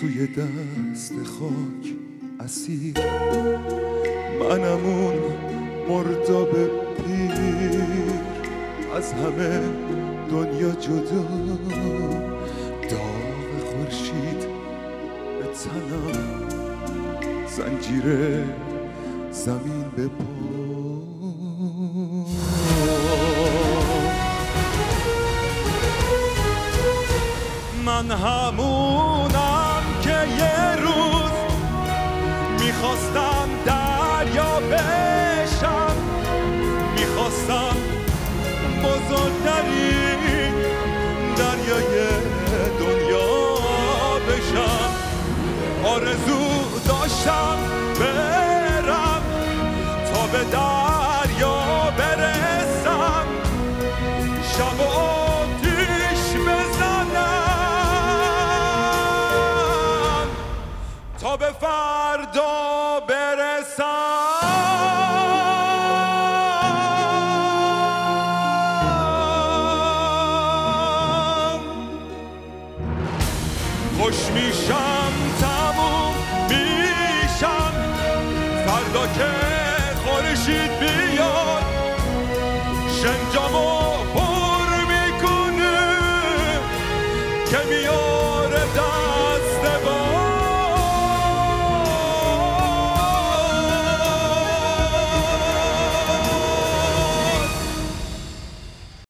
توی دست خاک اسیر. منمون مرداب پیر از همه دنیا جدا. داغ خورشید به تنم زنجیره زمین به پا. من همونم که یه روز می‌خواستم دریا بشم. می‌خواستم بزرگترین دریای دنیا بشم. آرزو داشتم برم تا به دریا فردا برسم. خوش میشم تموم میشم. فردا که خورشید بیاد شنجامو پر می‌کنه. که میاره